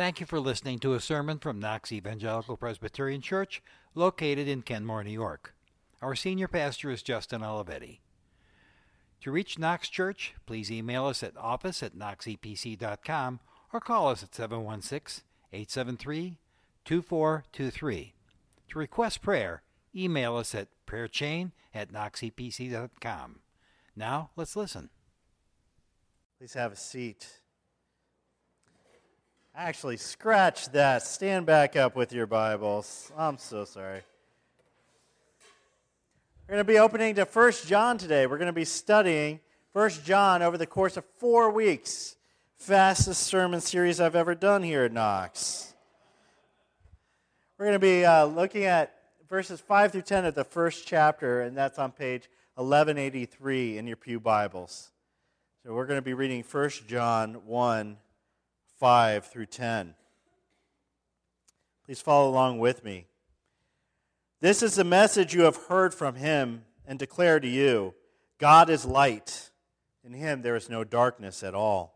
Thank you for listening to a sermon from Knox Evangelical Presbyterian Church, located in Kenmore, New York. Our senior pastor is Justin Olivetti. To reach Knox Church, please email us at office at knoxepc.com or call us at 716 873 2423. To request prayer, email us at prayerchain at knoxepc.com. Now, let's listen. Please have a seat. Actually, scratch that. Stand back up with your Bibles. I'm so sorry. We're going to be opening to 1 John today. We're going to be studying 1 John over the course of four weeks. Fastest sermon series I've ever done here at Knox. We're going to be uh, looking at verses 5 through 10 of the first chapter, and that's on page 1183 in your Pew Bibles. So we're going to be reading 1 John 1 5 through 10. Please follow along with me. This is the message you have heard from him and declare to you God is light. In him there is no darkness at all.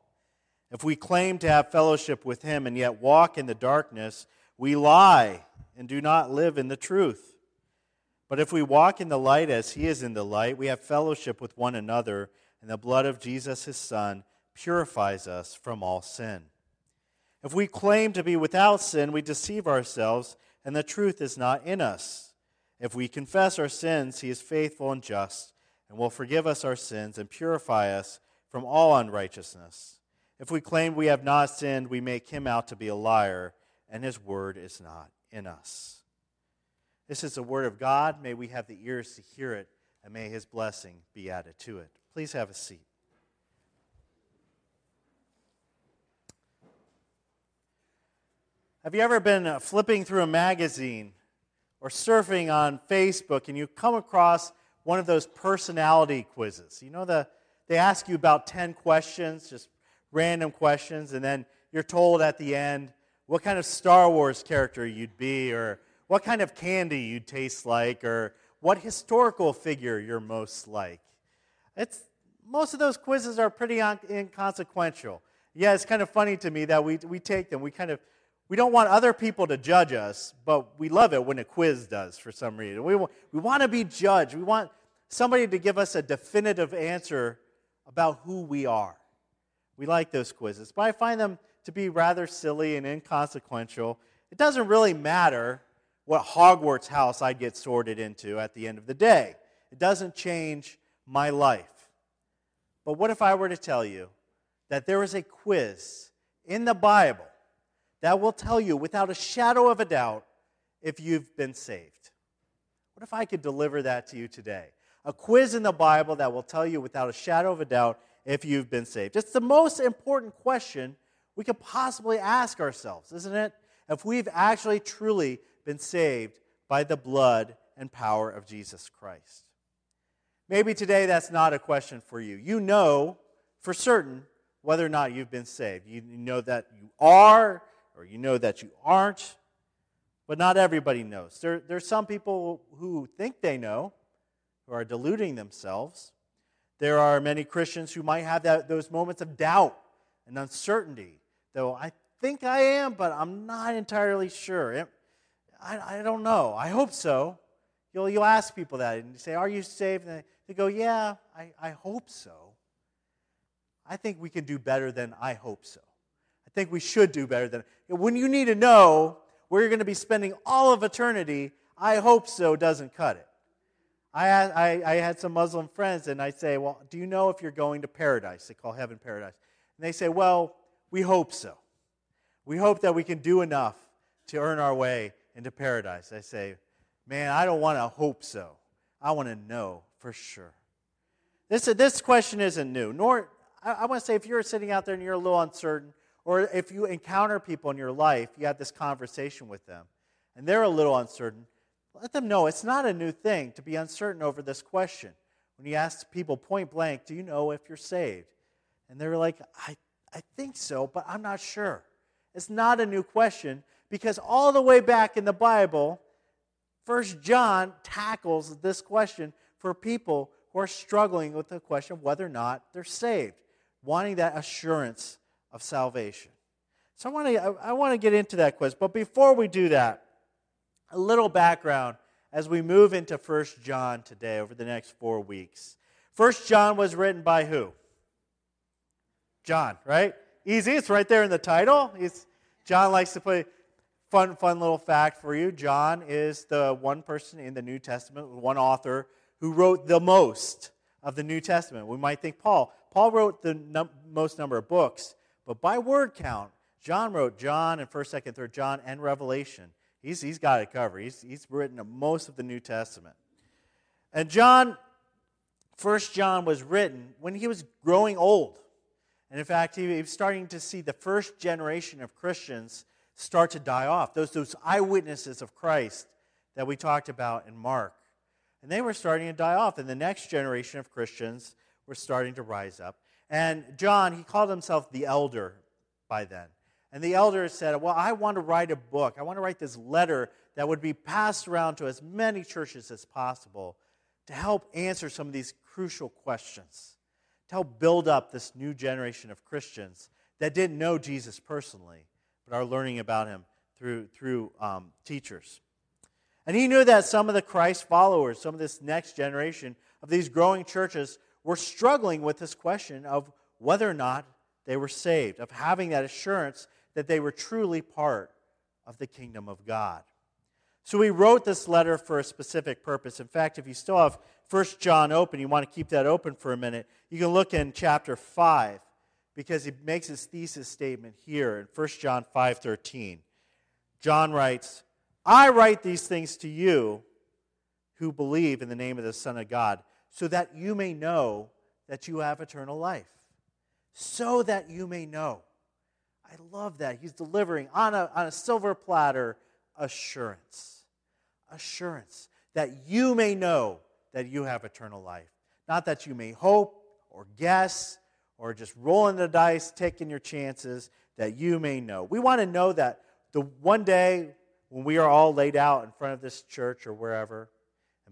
If we claim to have fellowship with him and yet walk in the darkness, we lie and do not live in the truth. But if we walk in the light as he is in the light, we have fellowship with one another, and the blood of Jesus his Son purifies us from all sin. If we claim to be without sin, we deceive ourselves, and the truth is not in us. If we confess our sins, he is faithful and just, and will forgive us our sins and purify us from all unrighteousness. If we claim we have not sinned, we make him out to be a liar, and his word is not in us. This is the word of God. May we have the ears to hear it, and may his blessing be added to it. Please have a seat. Have you ever been uh, flipping through a magazine or surfing on Facebook and you come across one of those personality quizzes? You know, the, they ask you about 10 questions, just random questions, and then you're told at the end what kind of Star Wars character you'd be, or what kind of candy you'd taste like, or what historical figure you're most like. It's, most of those quizzes are pretty inconsequential. Yeah, it's kind of funny to me that we, we take them, we kind of we don't want other people to judge us, but we love it when a quiz does for some reason. We, we want to be judged. We want somebody to give us a definitive answer about who we are. We like those quizzes, but I find them to be rather silly and inconsequential. It doesn't really matter what Hogwarts house I get sorted into at the end of the day, it doesn't change my life. But what if I were to tell you that there is a quiz in the Bible that will tell you without a shadow of a doubt if you've been saved. What if I could deliver that to you today? A quiz in the Bible that will tell you without a shadow of a doubt if you've been saved. It's the most important question we could possibly ask ourselves, isn't it? If we've actually truly been saved by the blood and power of Jesus Christ. Maybe today that's not a question for you. You know for certain whether or not you've been saved. You know that you are, or you know that you aren't, but not everybody knows. There, there's some people who think they know, who are deluding themselves. There are many Christians who might have that, those moments of doubt and uncertainty, though I think I am, but I'm not entirely sure. I, I don't know. I hope so. You'll, you'll ask people that and you say, Are you saved? And they go, Yeah, I, I hope so. I think we can do better than I hope so think we should do better than when you need to know where you're going to be spending all of eternity i hope so doesn't cut it. I, I, I had some muslim friends and i say well do you know if you're going to paradise? They call heaven paradise. And they say well we hope so. We hope that we can do enough to earn our way into paradise. I say man i don't want to hope so. I want to know for sure. This, this question isn't new nor I, I want to say if you're sitting out there and you're a little uncertain or if you encounter people in your life, you have this conversation with them, and they're a little uncertain, let them know it's not a new thing to be uncertain over this question. When you ask people point blank, do you know if you're saved? And they're like, I, I think so, but I'm not sure. It's not a new question because all the way back in the Bible, First John tackles this question for people who are struggling with the question of whether or not they're saved, wanting that assurance of salvation. So I want to I, want to get into that quiz, but before we do that, a little background as we move into First John today over the next 4 weeks. First John was written by who? John, right? Easy, it's right there in the title. He's, John likes to put fun fun little fact for you. John is the one person in the New Testament, one author who wrote the most of the New Testament. We might think Paul. Paul wrote the num- most number of books, but by word count, John wrote John and 1st, 2nd, 3rd John and Revelation. He's, he's got it covered. He's, he's written most of the New Testament. And John, 1st John was written when he was growing old. And in fact, he was starting to see the first generation of Christians start to die off. Those, those eyewitnesses of Christ that we talked about in Mark. And they were starting to die off. And the next generation of Christians were starting to rise up. And John, he called himself the elder by then. And the elder said, Well, I want to write a book. I want to write this letter that would be passed around to as many churches as possible to help answer some of these crucial questions, to help build up this new generation of Christians that didn't know Jesus personally, but are learning about him through, through um, teachers. And he knew that some of the Christ followers, some of this next generation of these growing churches, were struggling with this question of whether or not they were saved, of having that assurance that they were truly part of the kingdom of God. So he wrote this letter for a specific purpose. In fact, if you still have 1 John open, you want to keep that open for a minute, you can look in chapter 5 because he makes his thesis statement here in 1 John 5:13. John writes, "I write these things to you who believe in the name of the Son of God, so that you may know that you have eternal life." So that you may know. I love that. He's delivering on a, on a silver platter assurance. Assurance that you may know that you have eternal life. Not that you may hope or guess or just rolling the dice, taking your chances, that you may know. We want to know that the one day when we are all laid out in front of this church or wherever,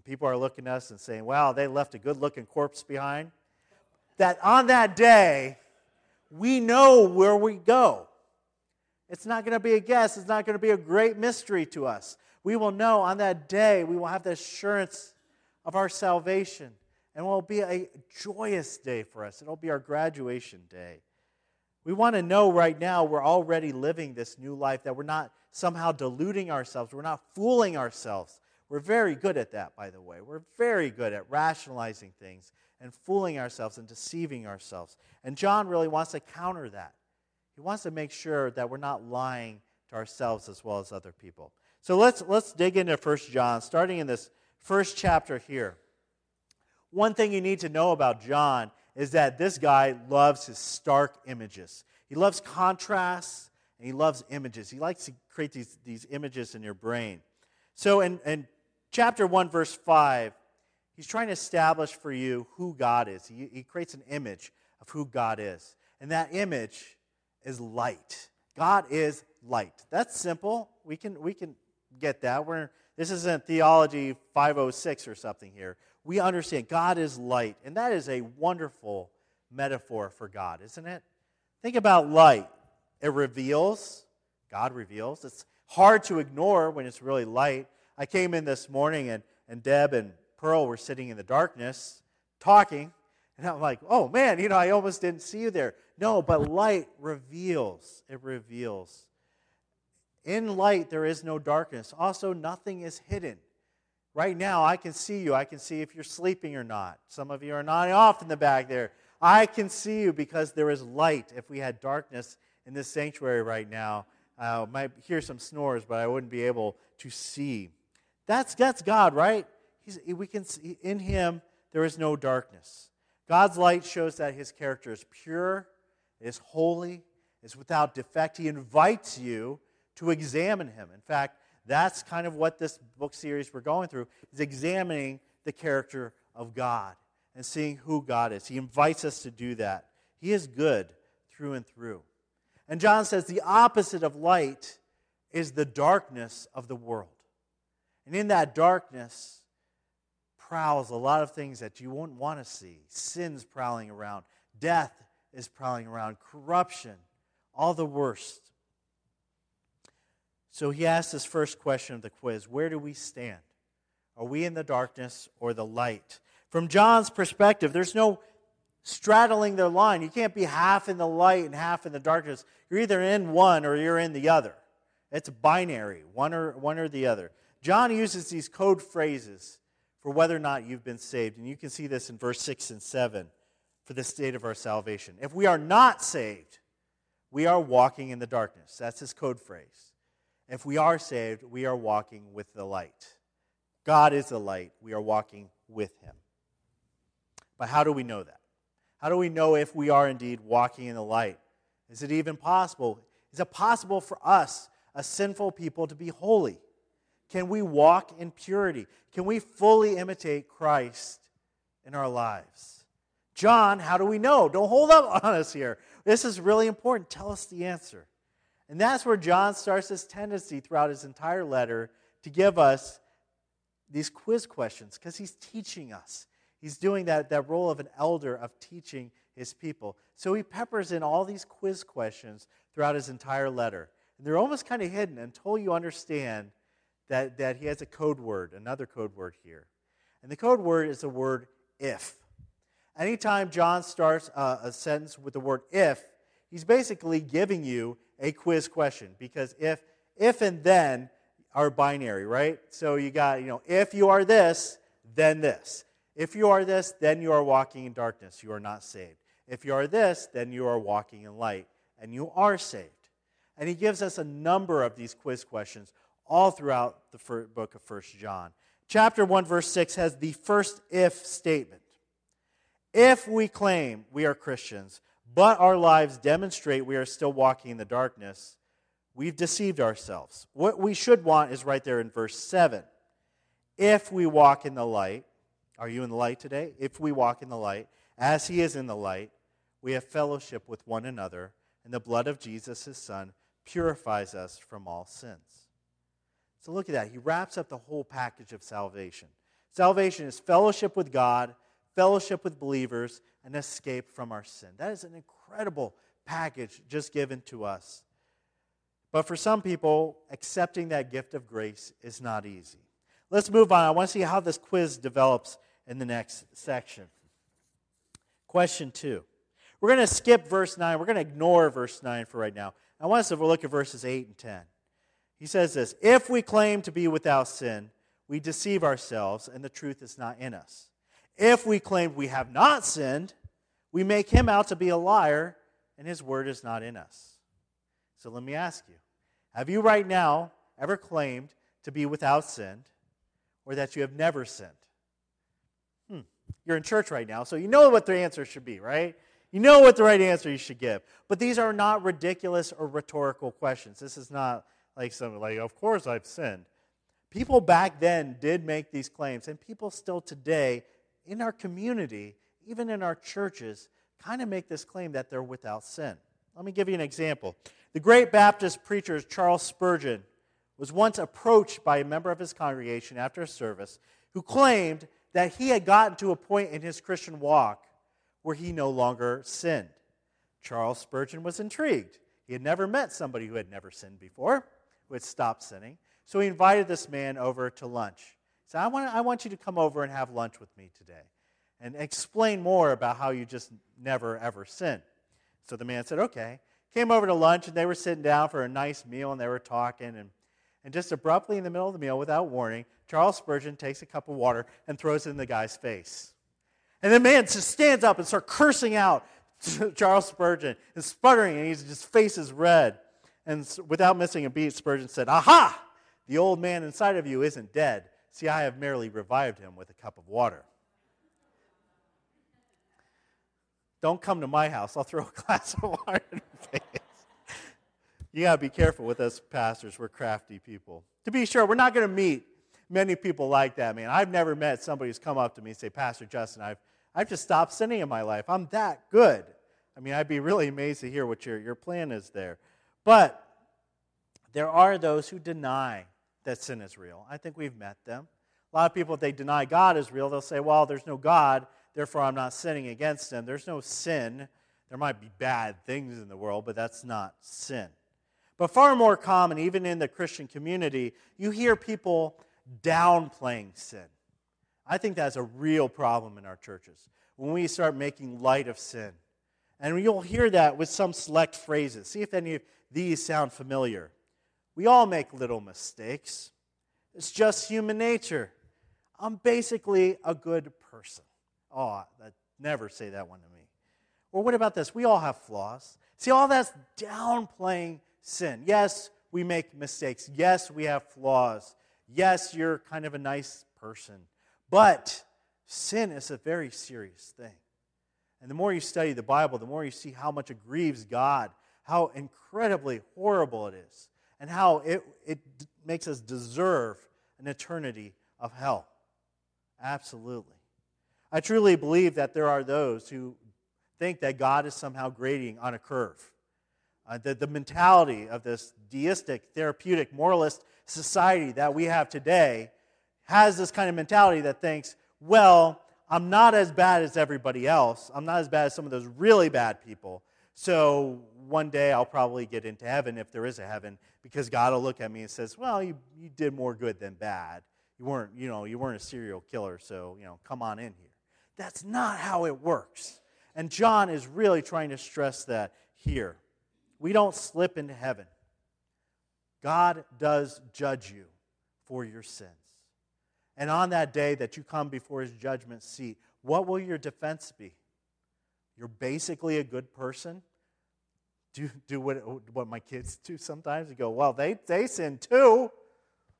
and people are looking at us and saying, wow, they left a good looking corpse behind, that on that day, we know where we go. It's not going to be a guess. It's not going to be a great mystery to us. We will know on that day, we will have the assurance of our salvation. And it will be a joyous day for us. It'll be our graduation day. We want to know right now we're already living this new life, that we're not somehow deluding ourselves, we're not fooling ourselves. We're very good at that, by the way. We're very good at rationalizing things and fooling ourselves and deceiving ourselves. And John really wants to counter that. He wants to make sure that we're not lying to ourselves as well as other people. So let's, let's dig into 1 John, starting in this first chapter here. One thing you need to know about John is that this guy loves his stark images. He loves contrasts and he loves images. He likes to create these, these images in your brain. So in, in chapter 1, verse 5, he's trying to establish for you who God is. He, he creates an image of who God is. And that image is light. God is light. That's simple. We can, we can get that. We're, this isn't theology 506 or something here. We understand God is light, and that is a wonderful metaphor for God, isn't it? Think about light. It reveals, God reveals. It's hard to ignore when it's really light. I came in this morning, and, and Deb and Pearl were sitting in the darkness talking, and I'm like, oh man, you know, I almost didn't see you there. No, but light reveals. It reveals. In light, there is no darkness. Also, nothing is hidden. Right now, I can see you. I can see if you're sleeping or not. Some of you are nodding off in the back there. I can see you because there is light. If we had darkness in this sanctuary right now, I uh, might hear some snores, but I wouldn't be able to see. That's, that's God, right? He's, we can see, in Him, there is no darkness. God's light shows that His character is pure, is holy, is without defect. He invites you to examine Him. In fact, that's kind of what this book series we're going through is examining the character of God and seeing who God is. He invites us to do that. He is good through and through. And John says the opposite of light is the darkness of the world. And in that darkness prowls a lot of things that you won't want to see. Sin's prowling around, death is prowling around, corruption, all the worst. So he asked this first question of the quiz Where do we stand? Are we in the darkness or the light? From John's perspective, there's no straddling their line. You can't be half in the light and half in the darkness. You're either in one or you're in the other. It's binary, one or, one or the other. John uses these code phrases for whether or not you've been saved. And you can see this in verse 6 and 7 for the state of our salvation. If we are not saved, we are walking in the darkness. That's his code phrase. If we are saved, we are walking with the light. God is the light. We are walking with him. But how do we know that? How do we know if we are indeed walking in the light? Is it even possible? Is it possible for us, a sinful people, to be holy? Can we walk in purity? Can we fully imitate Christ in our lives? John, how do we know? Don't hold up on us here. This is really important. Tell us the answer. And that's where John starts this tendency throughout his entire letter to give us these quiz questions because he's teaching us. He's doing that, that role of an elder of teaching his people. So he peppers in all these quiz questions throughout his entire letter. And they're almost kind of hidden until you understand that, that he has a code word, another code word here. And the code word is the word if. Anytime John starts a, a sentence with the word if, he's basically giving you a quiz question because if, if and then are binary, right? So you got, you know, if you are this, then this. If you are this, then you are walking in darkness. You are not saved. If you are this, then you are walking in light, and you are saved. And he gives us a number of these quiz questions all throughout the book of First John. Chapter 1, verse 6 has the first if statement. If we claim we are Christians, but our lives demonstrate we are still walking in the darkness, we've deceived ourselves. What we should want is right there in verse 7. If we walk in the light, are you in the light today? If we walk in the light, as he is in the light, we have fellowship with one another, and the blood of Jesus, his son, purifies us from all sins. So look at that. He wraps up the whole package of salvation. Salvation is fellowship with God, fellowship with believers, and escape from our sin. That is an incredible package just given to us. But for some people, accepting that gift of grace is not easy. Let's move on. I want to see how this quiz develops in the next section. Question two. We're going to skip verse 9. We're going to ignore verse 9 for right now. I want us to look at verses 8 and 10. He says this If we claim to be without sin, we deceive ourselves, and the truth is not in us. If we claim we have not sinned, we make him out to be a liar, and his word is not in us. So let me ask you Have you right now ever claimed to be without sin, or that you have never sinned? Hmm. You're in church right now, so you know what the answer should be, right? You know what the right answer you should give. But these are not ridiculous or rhetorical questions. This is not like something like, of course I've sinned. People back then did make these claims, and people still today in our community, even in our churches, kind of make this claim that they're without sin. Let me give you an example. The great Baptist preacher Charles Spurgeon was once approached by a member of his congregation after a service who claimed that he had gotten to a point in his Christian walk where he no longer sinned. Charles Spurgeon was intrigued. He had never met somebody who had never sinned before who stop sinning. So he invited this man over to lunch. He said, I want, I want you to come over and have lunch with me today and explain more about how you just never, ever sin. So the man said, okay. Came over to lunch, and they were sitting down for a nice meal, and they were talking. And, and just abruptly in the middle of the meal, without warning, Charles Spurgeon takes a cup of water and throws it in the guy's face. And the man just stands up and starts cursing out Charles Spurgeon and sputtering, and his face is red. And without missing a beat, Spurgeon said, Aha! The old man inside of you isn't dead. See, I have merely revived him with a cup of water. Don't come to my house. I'll throw a glass of water in your face. You got to be careful with us pastors. We're crafty people. To be sure, we're not going to meet many people like that, man. I've never met somebody who's come up to me and say, Pastor Justin, I've, I've just stopped sinning in my life. I'm that good. I mean, I'd be really amazed to hear what your, your plan is there. But there are those who deny that sin is real. I think we've met them. A lot of people, if they deny God is real, they'll say, well, there's no God, therefore I'm not sinning against him. There's no sin. There might be bad things in the world, but that's not sin. But far more common, even in the Christian community, you hear people downplaying sin. I think that's a real problem in our churches when we start making light of sin. And you'll hear that with some select phrases. See if any of these sound familiar. We all make little mistakes. It's just human nature. I'm basically a good person. Oh, that, never say that one to me. Or what about this? We all have flaws. See, all that's downplaying sin. Yes, we make mistakes. Yes, we have flaws. Yes, you're kind of a nice person. But sin is a very serious thing. And the more you study the Bible, the more you see how much it grieves God, how incredibly horrible it is, and how it, it makes us deserve an eternity of hell. Absolutely. I truly believe that there are those who think that God is somehow grading on a curve. Uh, the, the mentality of this deistic, therapeutic, moralist society that we have today has this kind of mentality that thinks, well, I'm not as bad as everybody else. I'm not as bad as some of those really bad people. So one day I'll probably get into heaven if there is a heaven because God will look at me and says, well, you, you did more good than bad. You weren't, you know, you weren't a serial killer, so, you know, come on in here. That's not how it works. And John is really trying to stress that here. We don't slip into heaven. God does judge you for your sins. And on that day that you come before his judgment seat, what will your defense be? You're basically a good person. Do, do what, what my kids do sometimes. You go, well, they, they sin too.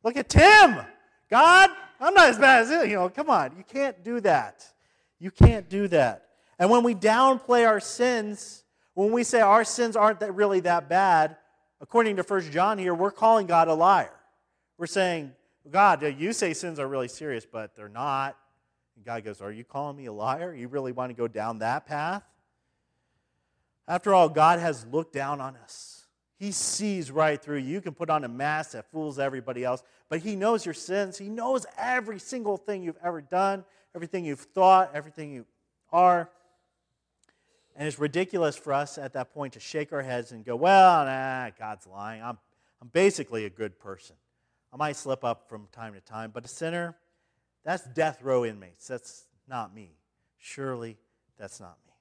Look at Tim. God, I'm not as bad as it. You know, come on. You can't do that. You can't do that. And when we downplay our sins, when we say our sins aren't that really that bad, according to First John here, we're calling God a liar. We're saying, God, you say sins are really serious, but they're not. And God goes, Are you calling me a liar? You really want to go down that path? After all, God has looked down on us. He sees right through you. You can put on a mask that fools everybody else, but He knows your sins. He knows every single thing you've ever done, everything you've thought, everything you are. And it's ridiculous for us at that point to shake our heads and go, well, nah, God's lying. I'm, I'm basically a good person. I might slip up from time to time, but a sinner, that's death row inmates. That's not me. Surely that's not me.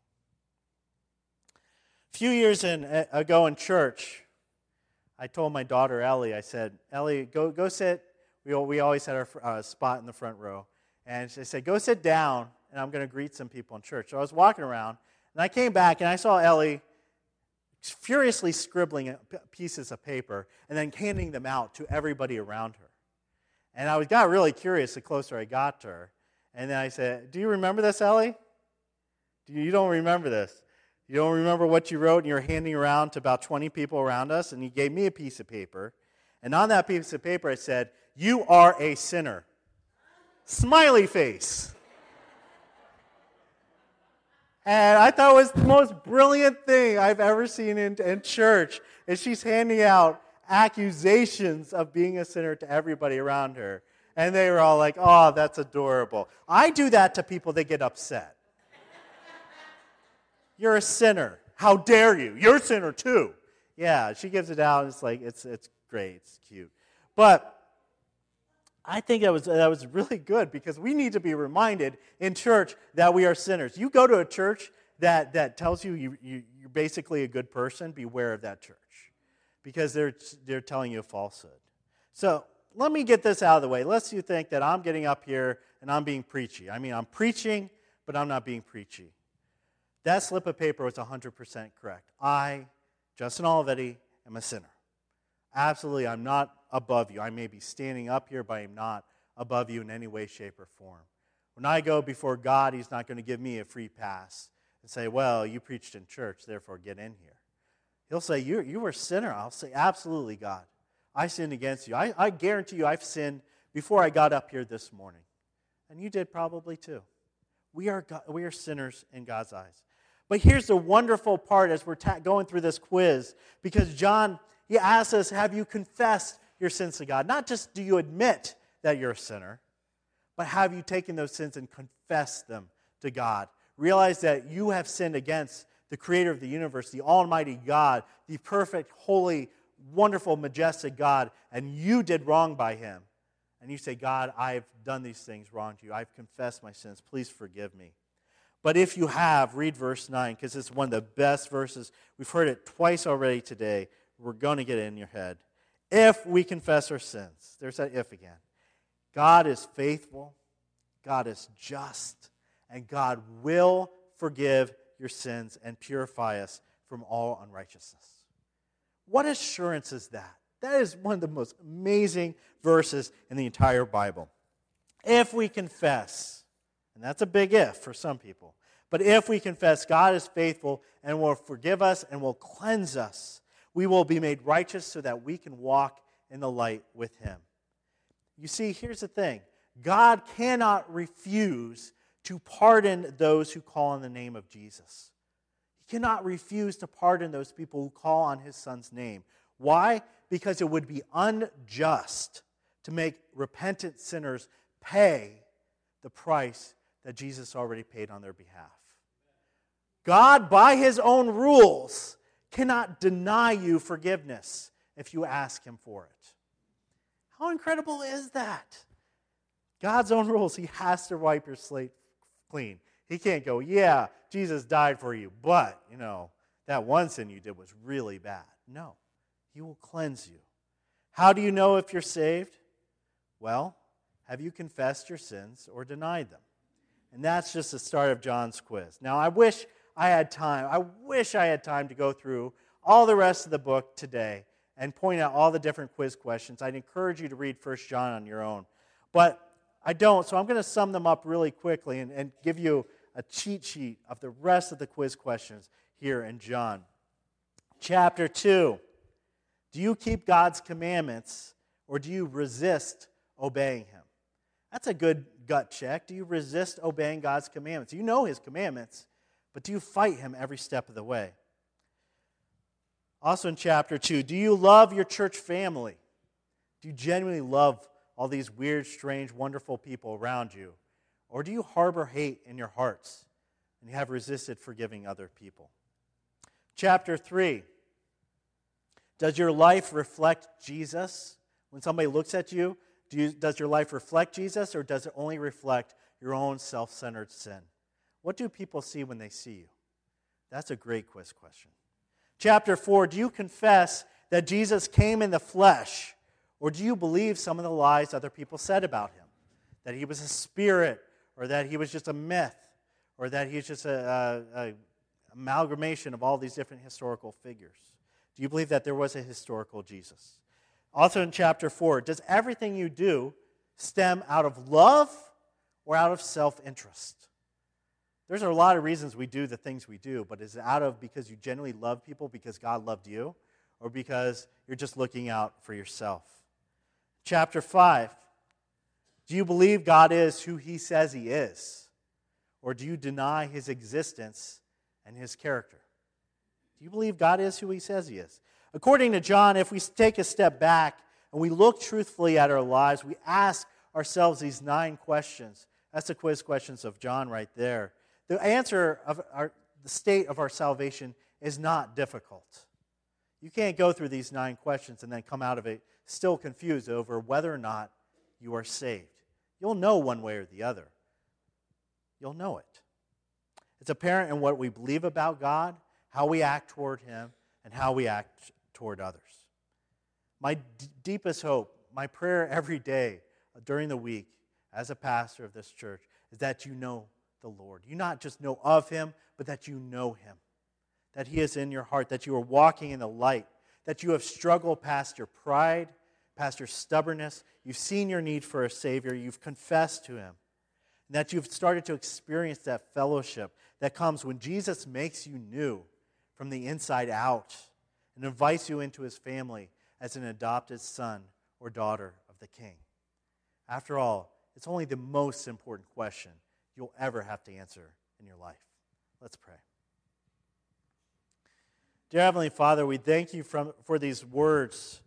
A few years in, ago in church, I told my daughter Ellie, I said, Ellie, go, go sit. We, we always had our uh, spot in the front row. And she said, go sit down, and I'm going to greet some people in church. So I was walking around, and I came back and I saw Ellie furiously scribbling pieces of paper and then handing them out to everybody around her. And I got really curious the closer I got to her. And then I said, Do you remember this, Ellie? Do You don't remember this. You don't remember what you wrote and you were handing around to about 20 people around us, and you gave me a piece of paper. And on that piece of paper, it said, You are a sinner. Smiley face. And I thought it was the most brilliant thing I've ever seen in, in church. And she's handing out accusations of being a sinner to everybody around her. And they were all like, oh, that's adorable. I do that to people they get upset. You're a sinner. How dare you? You're a sinner too. Yeah, she gives it out. And It's like, it's, it's great. It's cute. But I think that was, that was really good because we need to be reminded in church that we are sinners. You go to a church that, that tells you, you, you you're basically a good person, beware of that church because they're, they're telling you a falsehood. So let me get this out of the way. Lest you think that I'm getting up here and I'm being preachy. I mean, I'm preaching, but I'm not being preachy. That slip of paper was 100% correct. I, Justin Olivetti, am a sinner. Absolutely, I'm not above you. I may be standing up here, but I'm not above you in any way, shape, or form. When I go before God, He's not going to give me a free pass and say, Well, you preached in church, therefore get in here. He'll say, You, you were a sinner. I'll say, Absolutely, God. I sinned against you. I, I guarantee you I've sinned before I got up here this morning. And you did probably too. We are, we are sinners in God's eyes. But here's the wonderful part as we're ta- going through this quiz, because John, he asks us, Have you confessed your sins to God. Not just do you admit that you're a sinner, but have you taken those sins and confessed them to God? Realize that you have sinned against the creator of the universe, the almighty God, the perfect, holy, wonderful, majestic God, and you did wrong by him, and you say, God, I've done these things wrong to you, I've confessed my sins, please forgive me. But if you have, read verse 9, because it's one of the best verses. We've heard it twice already today. We're going to get it in your head. If we confess our sins, there's that if again. God is faithful, God is just, and God will forgive your sins and purify us from all unrighteousness. What assurance is that? That is one of the most amazing verses in the entire Bible. If we confess, and that's a big if for some people, but if we confess, God is faithful and will forgive us and will cleanse us, we will be made righteous so that we can walk in the light with Him. You see, here's the thing God cannot refuse to pardon those who call on the name of Jesus. He cannot refuse to pardon those people who call on his son's name. Why? Because it would be unjust to make repentant sinners pay the price that Jesus already paid on their behalf. God, by his own rules, cannot deny you forgiveness if you ask him for it. How incredible is that? God's own rules, he has to wipe your slate clean. He can't go, yeah, Jesus died for you, but, you know, that one sin you did was really bad. No, he will cleanse you. How do you know if you're saved? Well, have you confessed your sins or denied them? And that's just the start of John's quiz. Now, I wish I had time. I wish I had time to go through all the rest of the book today and point out all the different quiz questions. I'd encourage you to read 1 John on your own. But I don't, so I'm going to sum them up really quickly and, and give you a cheat sheet of the rest of the quiz questions here in John. Chapter 2 Do you keep God's commandments or do you resist obeying Him? That's a good gut check. Do you resist obeying God's commandments? You know His commandments, but do you fight Him every step of the way? Also in chapter 2, do you love your church family? Do you genuinely love all these weird, strange, wonderful people around you? Or do you harbor hate in your hearts and you have resisted forgiving other people? Chapter 3 Does your life reflect Jesus? When somebody looks at you, do you does your life reflect Jesus or does it only reflect your own self centered sin? What do people see when they see you? That's a great quiz question. Chapter 4 Do you confess that Jesus came in the flesh, or do you believe some of the lies other people said about him? That he was a spirit, or that he was just a myth, or that he's just a, a, a amalgamation of all these different historical figures? Do you believe that there was a historical Jesus? Also in chapter 4, does everything you do stem out of love or out of self interest? There's a lot of reasons we do the things we do, but is it out of because you genuinely love people because God loved you, or because you're just looking out for yourself? Chapter 5 do you believe God is who he says he is? Or do you deny his existence and his character? Do you believe God is who he says he is? According to John, if we take a step back and we look truthfully at our lives, we ask ourselves these nine questions. That's the quiz questions of John right there. The answer of our, the state of our salvation is not difficult. You can't go through these nine questions and then come out of it still confused over whether or not you are saved. You'll know one way or the other. You'll know it. It's apparent in what we believe about God, how we act toward Him, and how we act toward others. My d- deepest hope, my prayer every day during the week as a pastor of this church, is that you know the Lord. You not just know of Him, but that you know Him. That He is in your heart, that you are walking in the light, that you have struggled past your pride, past your stubbornness. You've seen your need for a Savior. You've confessed to Him. And that you've started to experience that fellowship that comes when Jesus makes you new from the inside out and invites you into His family as an adopted son or daughter of the King. After all, it's only the most important question you'll ever have to answer in your life. Let's pray. Dear Heavenly Father, we thank you from, for these words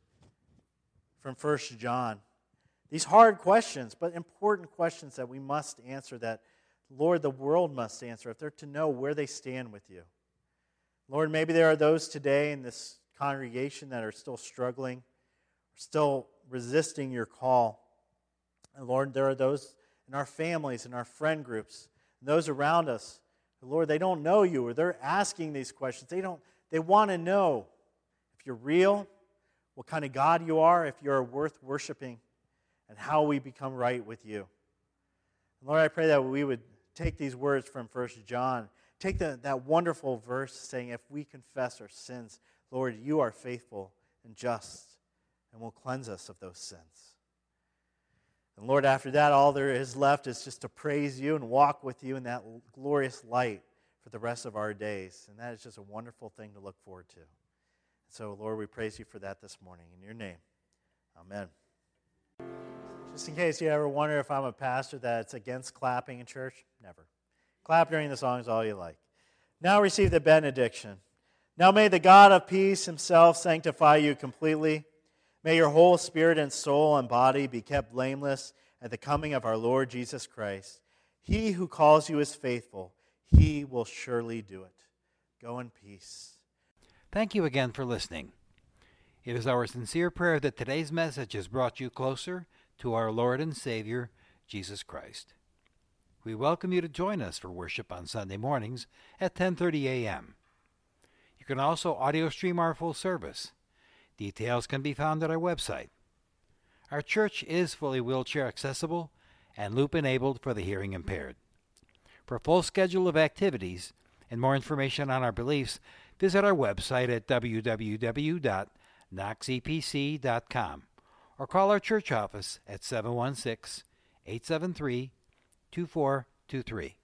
from First John. These hard questions, but important questions that we must answer, that, Lord, the world must answer if they're to know where they stand with you. Lord, maybe there are those today in this congregation that are still struggling, still resisting your call. And Lord, there are those in our families, and our friend groups, and those around us. Lord, they don't know you or they're asking these questions. They don't they want to know if you're real, what kind of God you are, if you're worth worshiping, and how we become right with you. And Lord, I pray that we would take these words from First John, take the, that wonderful verse saying, if we confess our sins, Lord, you are faithful and just and will cleanse us of those sins. And Lord, after that, all there is left is just to praise you and walk with you in that glorious light for the rest of our days. And that is just a wonderful thing to look forward to. So, Lord, we praise you for that this morning. In your name, amen. Just in case you ever wonder if I'm a pastor that's against clapping in church, never. Clap during the songs all you like. Now receive the benediction. Now may the God of peace himself sanctify you completely. May your whole spirit and soul and body be kept blameless at the coming of our Lord Jesus Christ. He who calls you is faithful, he will surely do it. Go in peace. Thank you again for listening. It is our sincere prayer that today's message has brought you closer to our Lord and Savior, Jesus Christ. We welcome you to join us for worship on Sunday mornings at 10:30 a.m. You can also audio stream our full service. Details can be found at our website. Our church is fully wheelchair accessible and loop enabled for the hearing impaired. For a full schedule of activities and more information on our beliefs, visit our website at www.knoxepc.com or call our church office at 716 873 2423.